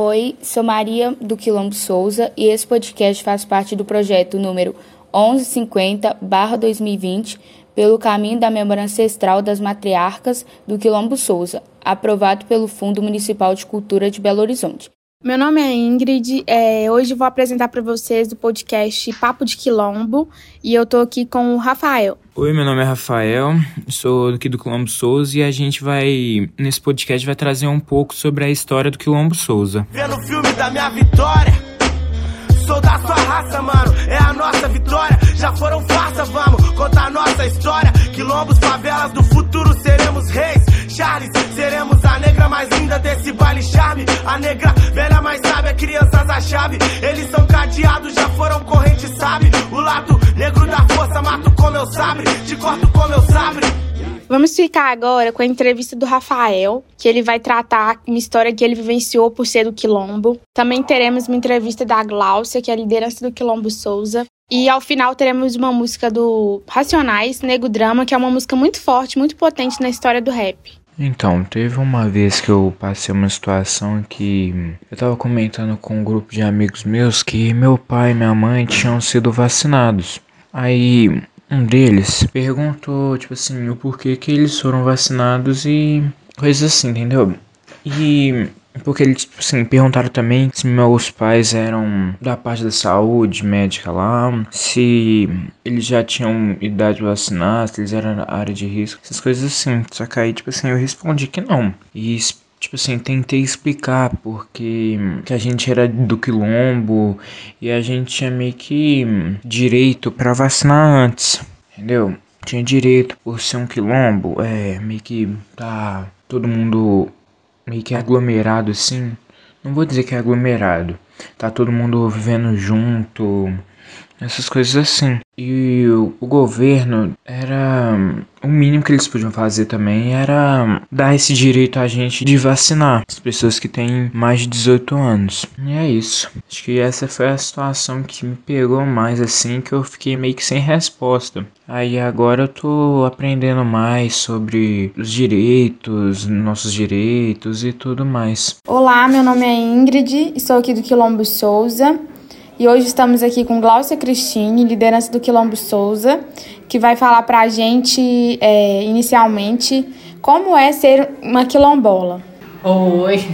Oi, sou Maria do Quilombo Souza e esse podcast faz parte do projeto número 1150-2020 pelo caminho da memória ancestral das matriarcas do Quilombo Souza, aprovado pelo Fundo Municipal de Cultura de Belo Horizonte. Meu nome é Ingrid, é, hoje vou apresentar para vocês o podcast Papo de Quilombo e eu tô aqui com o Rafael. Oi, meu nome é Rafael, sou aqui do Quilombo Souza e a gente vai, nesse podcast, vai trazer um pouco sobre a história do Quilombo Souza. Vendo o filme da minha vitória, sou da sua raça, mano, é a nossa vitória. Já foram farsa, vamos contar a nossa história. Quilombos, favelas do futuro, seremos reis. Charles, seremos a negra mais linda baile charme. A negra velha mais sábia, crianças a chave. Eles são cadeados, já foram corrente, sabe? O lado negro da força, mato com meu sabre, te corto com meu sabre. Vamos ficar agora com a entrevista do Rafael, que ele vai tratar uma história que ele vivenciou por ser do Quilombo. Também teremos uma entrevista da Gláucia, que é a liderança do Quilombo Souza. E ao final teremos uma música do Racionais, Nego Drama, que é uma música muito forte, muito potente na história do rap. Então, teve uma vez que eu passei uma situação que eu tava comentando com um grupo de amigos meus que meu pai e minha mãe tinham sido vacinados. Aí um deles perguntou, tipo assim, o porquê que eles foram vacinados e coisas assim, entendeu? E porque eles, tipo assim, perguntaram também se meus pais eram da parte da saúde médica lá, se eles já tinham idade de vacinar, se eles eram área de risco, essas coisas assim. Só que aí, tipo assim, eu respondi que não. E tipo assim, tentei explicar porque que a gente era do quilombo e a gente tinha meio que direito para vacinar antes, entendeu? Tinha direito por ser um quilombo, é, meio que tá todo mundo meio que aglomerado assim. Não vou dizer que é aglomerado. Tá todo mundo vivendo junto, essas coisas assim. E o, governo era. O mínimo que eles podiam fazer também era dar esse direito a gente de vacinar as pessoas que têm mais de 18 anos. E é isso. Acho que essa foi a situação que me pegou mais assim, que eu fiquei meio que sem resposta. Aí agora eu tô aprendendo mais sobre os direitos, nossos direitos e tudo mais. Olá, meu nome é Ingrid, estou aqui do Quilombo Souza. E hoje estamos aqui com Glaucia Cristine, liderança do Quilombo Souza, que vai falar para a gente, é, inicialmente, como é ser uma quilombola. Oi,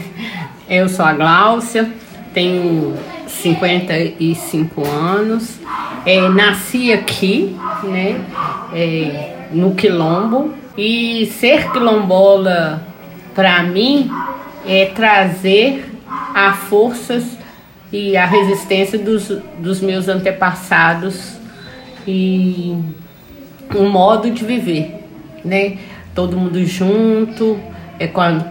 eu sou a Glaucia, tenho 55 anos, é, nasci aqui, né, é, no Quilombo, e ser quilombola, para mim, é trazer a forças e a resistência dos, dos meus antepassados e um modo de viver, né? Todo mundo junto, é com, a,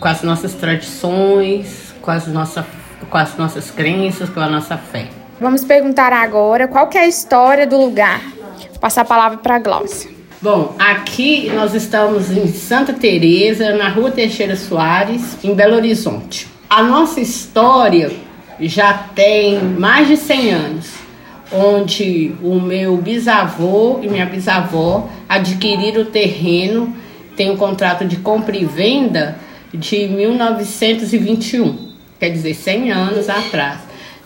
com as nossas tradições, com as, nossa, com as nossas crenças, com a nossa fé. Vamos perguntar agora qual é a história do lugar. Vou passar a palavra para a Glaucia. Bom, aqui nós estamos em Santa Teresa, na Rua Teixeira Soares, em Belo Horizonte. A nossa história já tem mais de 100 anos, onde o meu bisavô e minha bisavó adquiriram o terreno, tem um contrato de compra e venda de 1921, quer dizer, 100 anos atrás,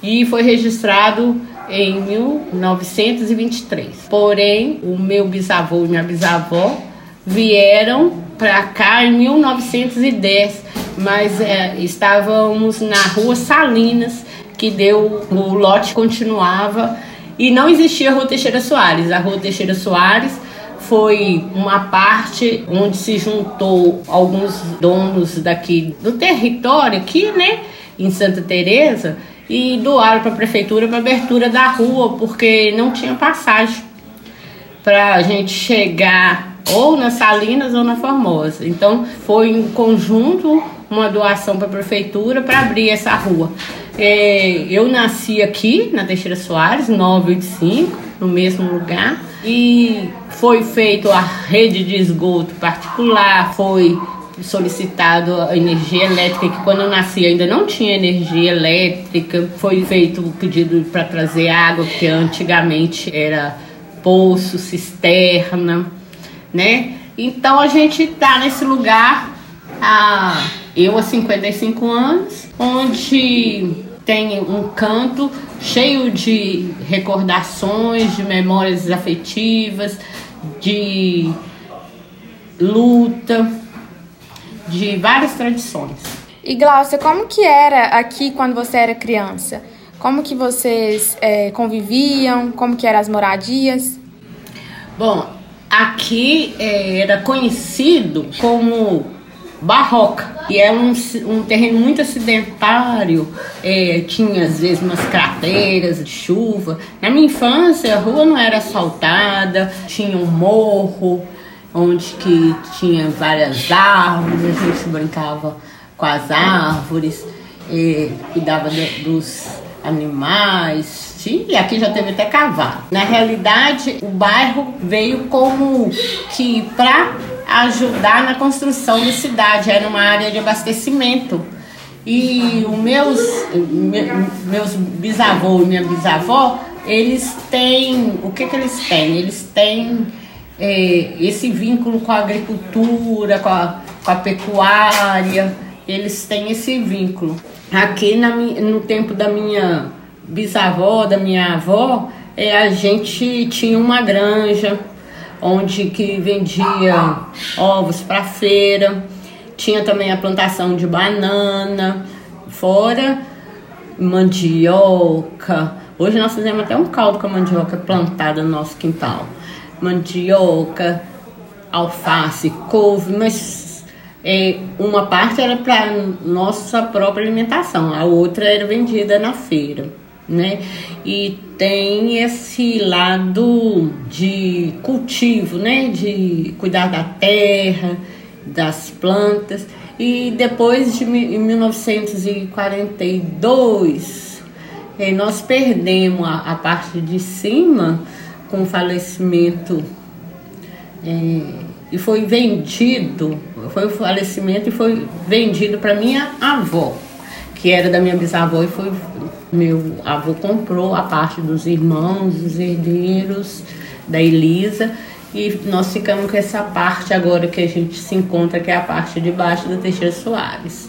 e foi registrado em 1923. Porém, o meu bisavô e minha bisavó vieram para cá em 1910 mas é, estávamos na rua Salinas, que deu, o lote continuava e não existia a Rua Teixeira Soares. A Rua Teixeira Soares foi uma parte onde se juntou alguns donos daqui do território, aqui, né, em Santa Teresa, e doaram para a prefeitura para abertura da rua, porque não tinha passagem para a gente chegar ou nas Salinas ou na Formosa. Então foi em conjunto uma doação para a prefeitura para abrir essa rua. É, eu nasci aqui na Teixeira Soares, 985, no mesmo lugar, e foi feito a rede de esgoto particular, foi solicitado a energia elétrica, que quando eu nasci ainda não tinha energia elétrica, foi feito o pedido para trazer água, que antigamente era poço, cisterna, né? Então a gente está nesse lugar há eu há 55 anos, onde tem um canto cheio de recordações, de memórias afetivas, de luta, de várias tradições. E Glaucia, como que era aqui quando você era criança? Como que vocês é, conviviam? Como que eram as moradias? Bom, aqui é, era conhecido como barroca. E é um, um terreno muito acidentário, é, tinha às vezes umas crateras de chuva. Na minha infância a rua não era asfaltada, tinha um morro onde que tinha várias árvores, a gente brincava com as árvores, é, cuidava de, dos animais, e aqui já teve até cavalo. Na realidade, o bairro veio como que para ajudar na construção da cidade, era uma área de abastecimento. E os meus, meus bisavô e minha bisavó, eles têm, o que que eles têm? Eles têm é, esse vínculo com a agricultura, com a, com a pecuária, eles têm esse vínculo. Aqui na, no tempo da minha bisavó, da minha avó, é, a gente tinha uma granja onde que vendia ovos para feira. Tinha também a plantação de banana, fora mandioca. Hoje nós fizemos até um caldo com a mandioca plantada no nosso quintal. Mandioca, alface, couve, mas é, uma parte era para nossa própria alimentação, a outra era vendida na feira, né? E tem esse lado de cultivo, né? De cuidar da terra, das plantas. E depois de 1942, é, nós perdemos a, parte de cima com o falecimento. É, e foi vendido, foi o falecimento e foi vendido para minha avó, que era da minha bisavó e foi meu avô comprou a parte dos irmãos, dos herdeiros da Elisa e nós ficamos com essa parte agora que a gente se encontra, que é a parte de baixo da Teixeira Soares,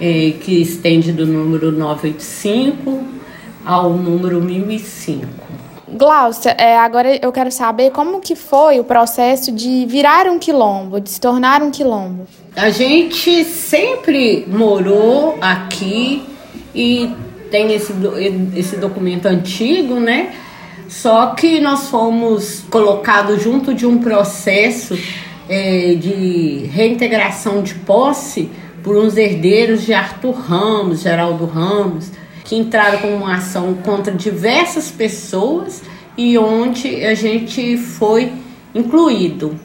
é, que estende do número 985 ao número 1005. Glaucia, é, agora eu quero saber como que foi o processo de virar um quilombo, de se tornar um quilombo. A gente sempre morou aqui e tem esse, esse documento antigo, né? Só que nós fomos colocados junto de um processo é, de reintegração de posse por uns herdeiros de Arthur Ramos, Geraldo Ramos, que entraram com uma ação contra diversas pessoas e onde a gente foi incluído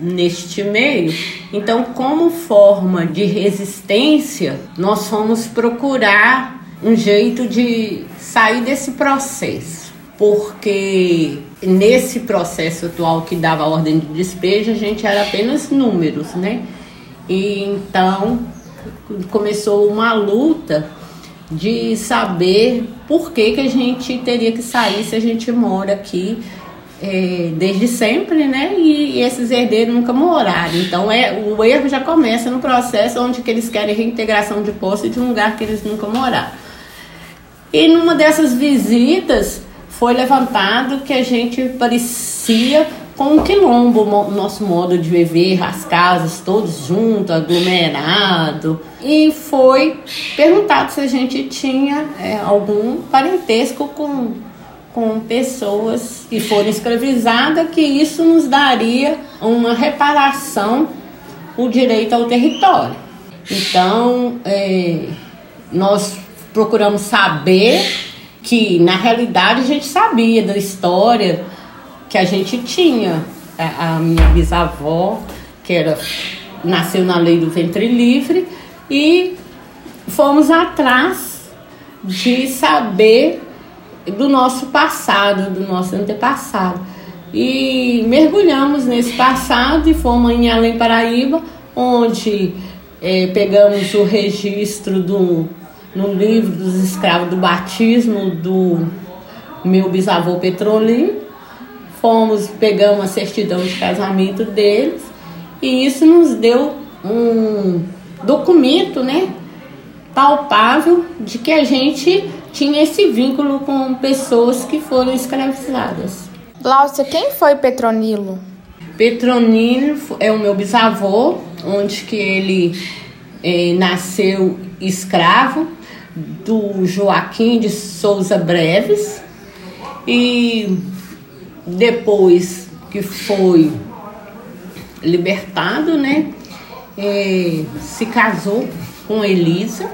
neste meio. Então, como forma de resistência, nós fomos procurar um jeito de sair desse processo, porque nesse processo atual que dava ordem de despejo, a gente era apenas números, né? E então começou uma luta de saber por que, que a gente teria que sair se a gente mora aqui é, desde sempre, né? E, e, esses herdeiros nunca moraram. Então é, o erro já começa no processo onde que eles querem reintegração de posse de um lugar que eles nunca moraram. E numa dessas visitas foi levantado que a gente parecia com um quilombo, o nosso modo de viver, as casas todos juntos, aglomerado. E foi perguntado se a gente tinha é, algum parentesco com, com pessoas que foram escravizadas, que isso nos daria uma reparação, o direito ao território. Então, é, nós procuramos saber que, na realidade, a gente sabia da história que a gente tinha. A, a minha bisavó, que era, nasceu na lei do ventre livre, e fomos atrás de saber do nosso passado, do nosso antepassado. E mergulhamos nesse passado e fomos em Além Paraíba, onde é, pegamos o registro do, no livro dos escravos do batismo do meu bisavô Petrolino fomos, pegamos a certidão de casamento deles e isso nos deu um, documento, né, palpável de que a gente tinha esse vínculo com pessoas que foram escravizadas. Glaucia, quem foi Petronilo? Petronilo é o meu bisavô, onde que ele eh, nasceu escravo do Joaquim de Souza Breves e depois que foi libertado, né, eh, se casou com Elisa,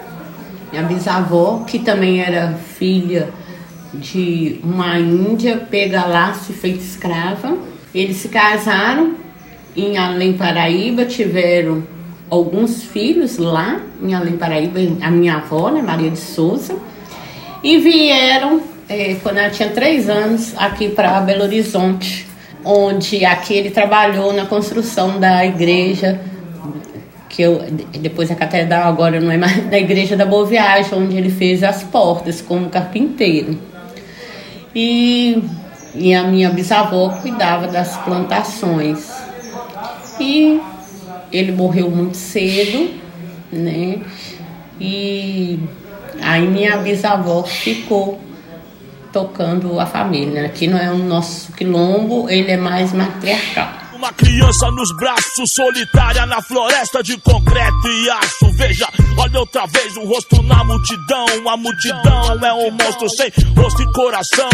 minha bisavó, que também era filha de uma índia pega lá, se fez escrava. Eles se casaram em Além Paraíba, tiveram alguns filhos lá em Além Paraíba, a minha avó, né, Maria de Souza, e vieram, é, quando ela tinha três anos, aqui para Belo Horizonte, onde aqui ele trabalhou na construção da igreja, que eu, depois a catedral agora não é mais da igreja da Boa Viagem, onde ele fez as portas como carpinteiro. E, e a minha bisavó cuidava das plantações. E ele morreu muito cedo, né? E aí minha bisavó ficou tocando a família. Aqui não é o nosso quilombo, ele é mais matriarcal. Uma criança nos braços, solitária na floresta de concreto e aço. Veja, olha outra vez o rosto na multidão. A multidão é um monstro sem rosto e coração.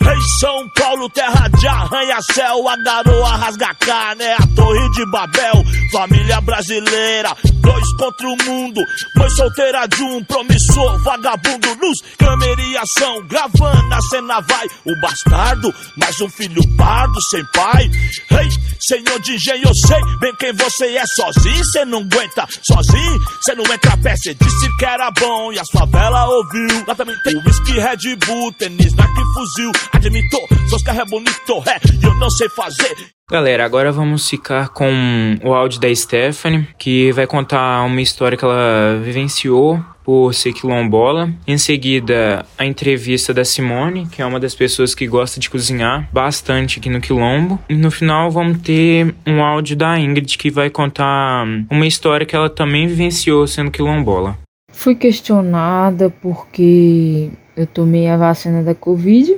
Rei São Paulo, terra de arranha-céu. A garoa rasga carne, é a torre de Babel. Família brasileira, dois contra o mundo. Mãe solteira de um promissor, vagabundo. Luz, câmera e ação. Gravando a cena vai. O bastardo, mais um filho pardo, sem pai. Rei, Senhor de engenho, eu sei bem quem você é. Sozinho cê não aguenta, sozinho cê não entra pé. Cê disse que era bom e a sua vela ouviu. Lá também tem whisky, Red Bull, tênis, Nike, fuzil. Admitou, seus carros é bonito, é, eu não sei fazer. Galera, agora vamos ficar com o áudio da Stephanie, que vai contar uma história que ela vivenciou por ser quilombola. Em seguida, a entrevista da Simone, que é uma das pessoas que gosta de cozinhar bastante aqui no quilombo. E no final, vamos ter um áudio da Ingrid, que vai contar uma história que ela também vivenciou sendo quilombola. Fui questionada porque eu tomei a vacina da Covid.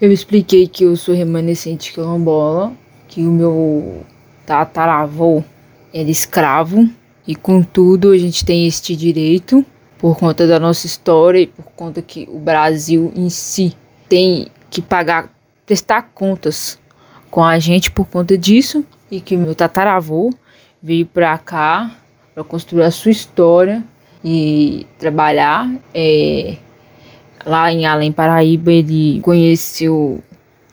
Eu expliquei que eu sou remanescente quilombola, que o meu tataravô era escravo e contudo a gente tem este direito por conta da nossa história e por conta que o Brasil em si tem que pagar, prestar contas com a gente por conta disso e que meu tataravô veio para cá para construir a sua história e trabalhar. É, lá em Além Paraíba ele conheceu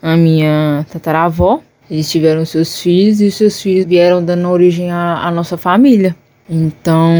a minha tataravó. Eles tiveram seus filhos e seus filhos vieram dando origem à, à nossa família. Então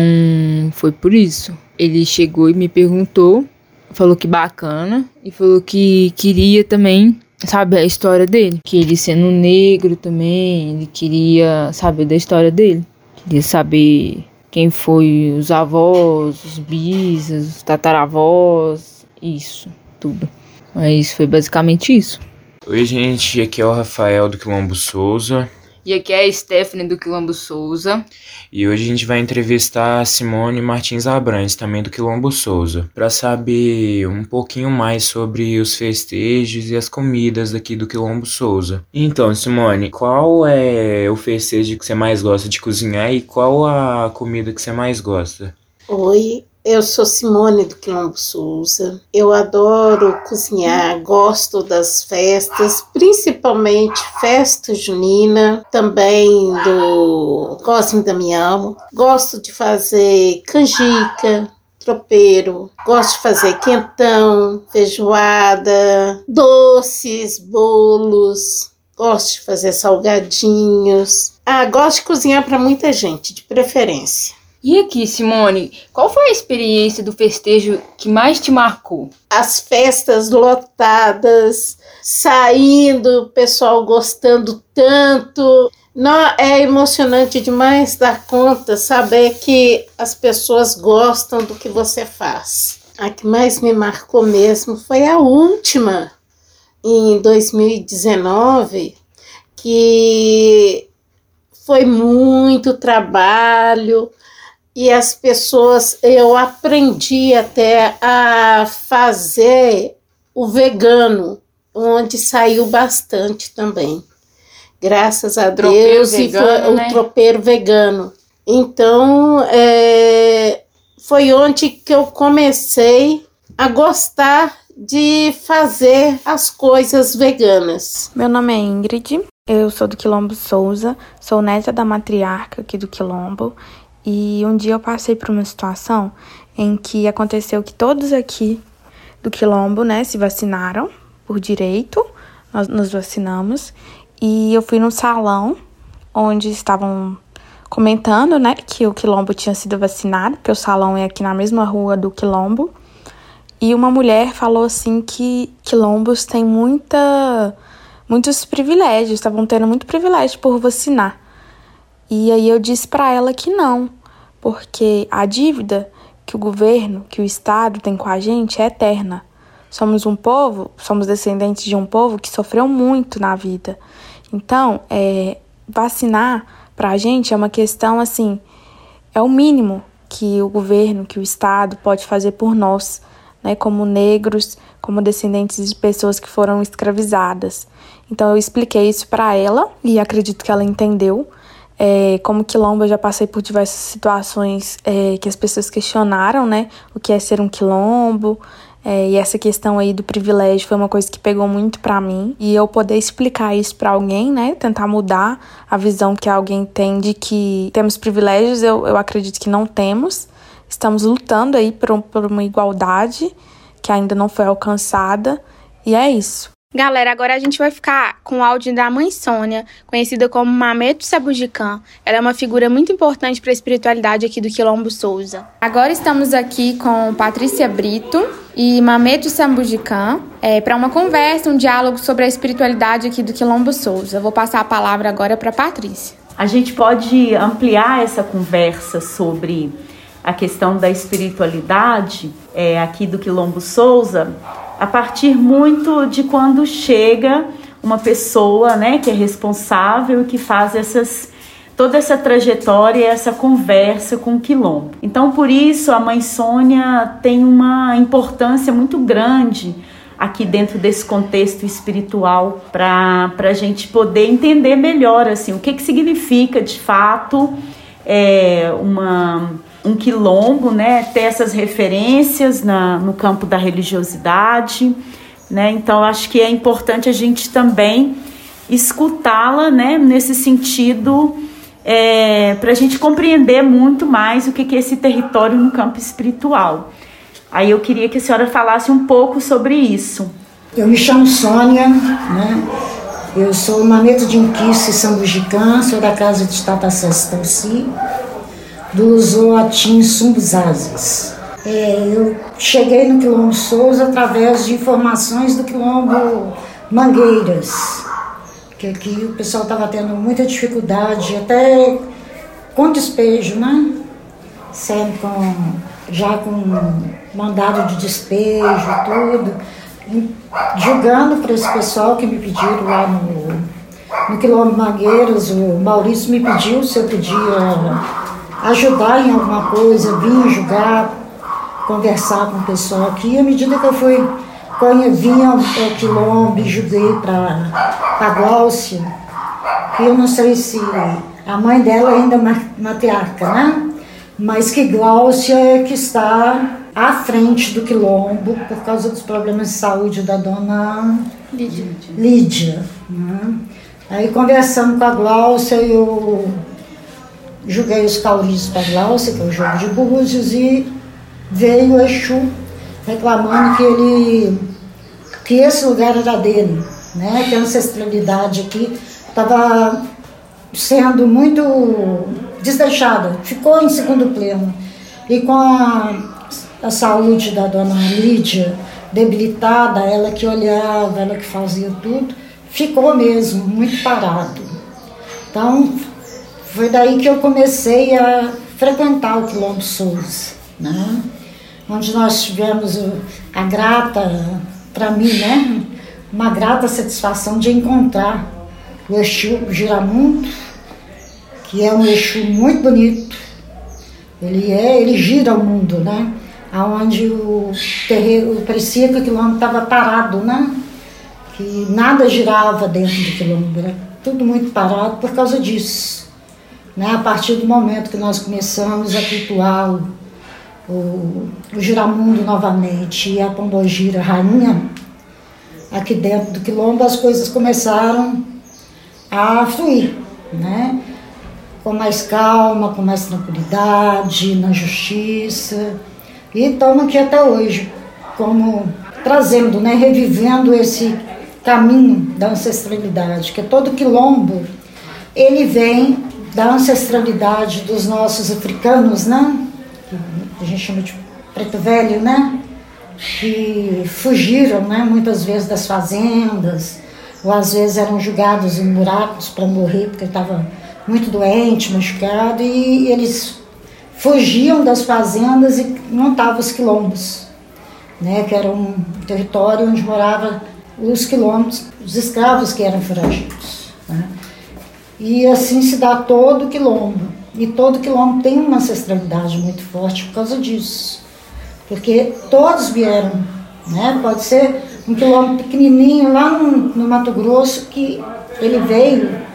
foi por isso ele chegou e me perguntou, falou que bacana e falou que queria também saber a história dele, que ele sendo negro também, ele queria saber da história dele, queria saber quem foi os avós, os bisas, os tataravós, isso, tudo. Mas foi basicamente isso. Oi, gente, aqui é o Rafael do Quilombo Souza. E aqui é a Stephanie do Quilombo Souza. E hoje a gente vai entrevistar a Simone Martins Abrantes, também do Quilombo Souza, para saber um pouquinho mais sobre os festejos e as comidas daqui do Quilombo Souza. Então, Simone, qual é o festejo que você mais gosta de cozinhar e qual a comida que você mais gosta? Oi, eu sou Simone do Quilombo Souza. Eu adoro cozinhar, gosto das festas, principalmente festa junina, também do Cosme Damião. Gosto de fazer canjica, tropeiro, gosto de fazer quentão, feijoada, doces, bolos, gosto de fazer salgadinhos. Ah, gosto de cozinhar para muita gente, de preferência. E aqui, Simone, qual foi a experiência do festejo que mais te marcou? As festas lotadas, saindo, o pessoal gostando tanto. Não, é emocionante demais dar conta, saber que as pessoas gostam do que você faz. A que mais me marcou mesmo foi a última, em 2019, que foi muito trabalho, e as pessoas, eu aprendi até a fazer o vegano, onde saiu bastante também. Graças a tropeiro Deus vegano, e foi, né? o tropeiro vegano. Então, é, foi onde que eu comecei a gostar de fazer as coisas veganas. Meu nome é Ingrid, eu sou do Quilombo Souza, sou neta da matriarca aqui do Quilombo e um dia eu passei por uma situação em que aconteceu que todos aqui do Quilombo, né, se vacinaram por direito, nós nos vacinamos e eu fui num salão onde estavam comentando, né, que o Quilombo tinha sido vacinado, porque o salão é aqui na mesma rua do Quilombo. E uma mulher falou assim que quilombos têm muita, muitos privilégios, estavam tendo muito privilégio por vacinar. E aí eu disse para ela que não, porque a dívida que o governo, que o Estado tem com a gente é eterna. Somos um povo, somos descendentes de um povo que sofreu muito na vida. Então, é, vacinar para a gente é uma questão assim, é o mínimo que o governo, que o Estado pode fazer por nós né, como negros, como descendentes de pessoas que foram escravizadas. Então eu expliquei isso para ela e acredito que ela entendeu. É, como quilombo, eu já passei por diversas situações é, que as pessoas questionaram, né? O que é ser um quilombo. É, e essa questão aí do privilégio foi uma coisa que pegou muito para mim. E eu poder explicar isso para alguém, né? Tentar mudar a visão que alguém tem de que temos privilégios, eu, eu acredito que não temos. Estamos lutando aí por, por uma igualdade que ainda não foi alcançada. E é isso. Galera, agora a gente vai ficar com o áudio da mãe Sônia, conhecida como Mameto Sabujican. Ela é uma figura muito importante para a espiritualidade aqui do Quilombo Souza. Agora estamos aqui com Patrícia Brito e Mameto Sabujican é, para uma conversa, um diálogo sobre a espiritualidade aqui do Quilombo Souza. vou passar a palavra agora para Patrícia. A gente pode ampliar essa conversa sobre a questão da espiritualidade é, aqui do Quilombo Souza a partir muito de quando chega uma pessoa né, que é responsável e que faz essas toda essa trajetória, essa conversa com o quilombo. Então, por isso, a mãe Sônia tem uma importância muito grande aqui dentro desse contexto espiritual para a gente poder entender melhor assim o que, que significa de fato é, uma um quilombo, né, ter essas referências na, no campo da religiosidade, né, então acho que é importante a gente também escutá-la, né, nesse sentido, é, para a gente compreender muito mais o que, que é esse território no campo espiritual. Aí eu queria que a senhora falasse um pouco sobre isso. Eu me chamo Sônia, né? Eu sou maneto de Inquice São Bugicã, sou da casa de Tata Sestanci do Zoatim Sumbuzazes. É, eu cheguei no Quilombo Souza através de informações do Quilombo Mangueiras, que aqui o pessoal estava tendo muita dificuldade, até com despejo, né? Com, já com mandado de despejo tudo. Julgando para esse pessoal que me pediram lá no, no Quilombo Mangueiras, o Maurício me pediu se eu podia ajudar em alguma coisa, vir julgar, conversar com o pessoal aqui. À medida que eu fui, quando vinha ao quilombo e julguei para a Gláucia, que eu não sei se a mãe dela ainda é matriarca, né? Mas que Gláucia é que está à frente do quilombo por causa dos problemas de saúde da dona Lídia. Lídia né? Aí conversando com a Gláucia, eu joguei os cauris para Glaucia, que é o jogo de búzios, e veio o Exu reclamando que ele que esse lugar era dele, né? que a ancestralidade aqui estava sendo muito desdeixada, ficou em segundo plano. E com a, a saúde da dona Lídia debilitada, ela que olhava, ela que fazia tudo, ficou mesmo muito parado. Então, foi daí que eu comecei a frequentar o Quilombo Souza, né? onde nós tivemos a grata, para mim, né? uma grata satisfação de encontrar o Exu Giramundo, que é um Exu muito bonito. Ele é, ele gira o mundo, né? Aonde o terreno, parecia que o quilombo estava parado, né? Que nada girava dentro do quilombo, era tudo muito parado por causa disso. Né? A partir do momento que nós começamos a cultuar o, o, giramundo novamente e a pombogira rainha, aqui dentro do quilombo as coisas começaram a fluir, né? com mais calma, com mais tranquilidade, na justiça. E estamos aqui até hoje, como trazendo, né, revivendo esse caminho da ancestralidade, que é todo quilombo, ele vem da ancestralidade dos nossos africanos, né? Que a gente chama de preto velho, né? Que fugiram, né, muitas vezes das fazendas, ou às vezes eram julgados em buracos para morrer porque estavam muito doente, machucado, e eles fugiam das fazendas e montavam os quilombos, né, que era um território onde moravam os quilombos, os escravos que eram foragidos. Né. E assim se dá todo o quilombo. E todo quilombo tem uma ancestralidade muito forte por causa disso. Porque todos vieram, né? Pode ser um quilombo pequenininho lá no, no Mato Grosso que ele veio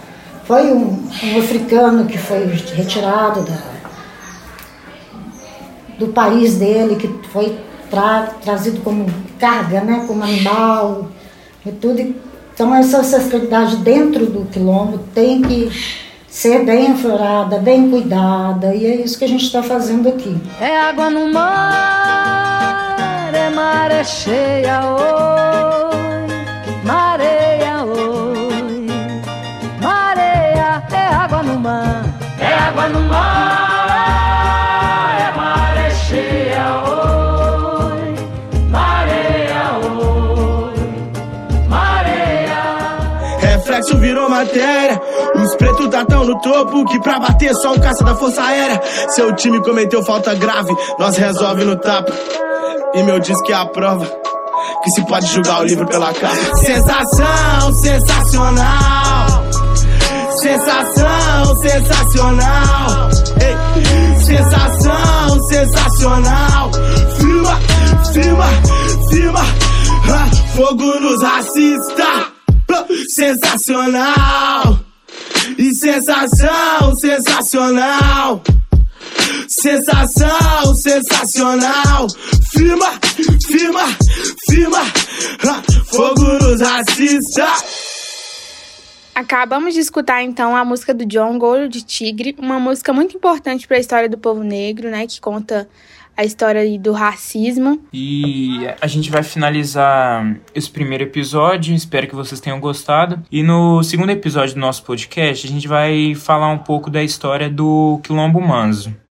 foi um, um africano que foi retirado da, do país dele, que foi tra, trazido como carga, né, como animal e tudo. Então essa ancestralidade dentro do quilombo tem que ser bem aflorada, bem cuidada, e é isso que a gente está fazendo aqui. É água no mar, é maré cheia, oi, no topo que pra bater só um caça da força aérea. Seu time cometeu falta grave, nós resolve no tapa. E meu que é a prova que se pode julgar o livro pela capa. Sensação sensacional. Sensação sensacional. Ei, sensação sensacional. Firma, firma, firma. fogo nos racista. Sensacional. E sensação sensacional. Sensação sensacional. Firma, firma, firma. fogo nos racista. Acabamos de escutar então a música do John Golho de Tigre, uma música muito importante para a história do povo negro, né, que conta a história do racismo. E a gente vai finalizar esse primeiro episódio, espero que vocês tenham gostado. E no segundo episódio do nosso podcast, a gente vai falar um pouco da história do Quilombo Manzo.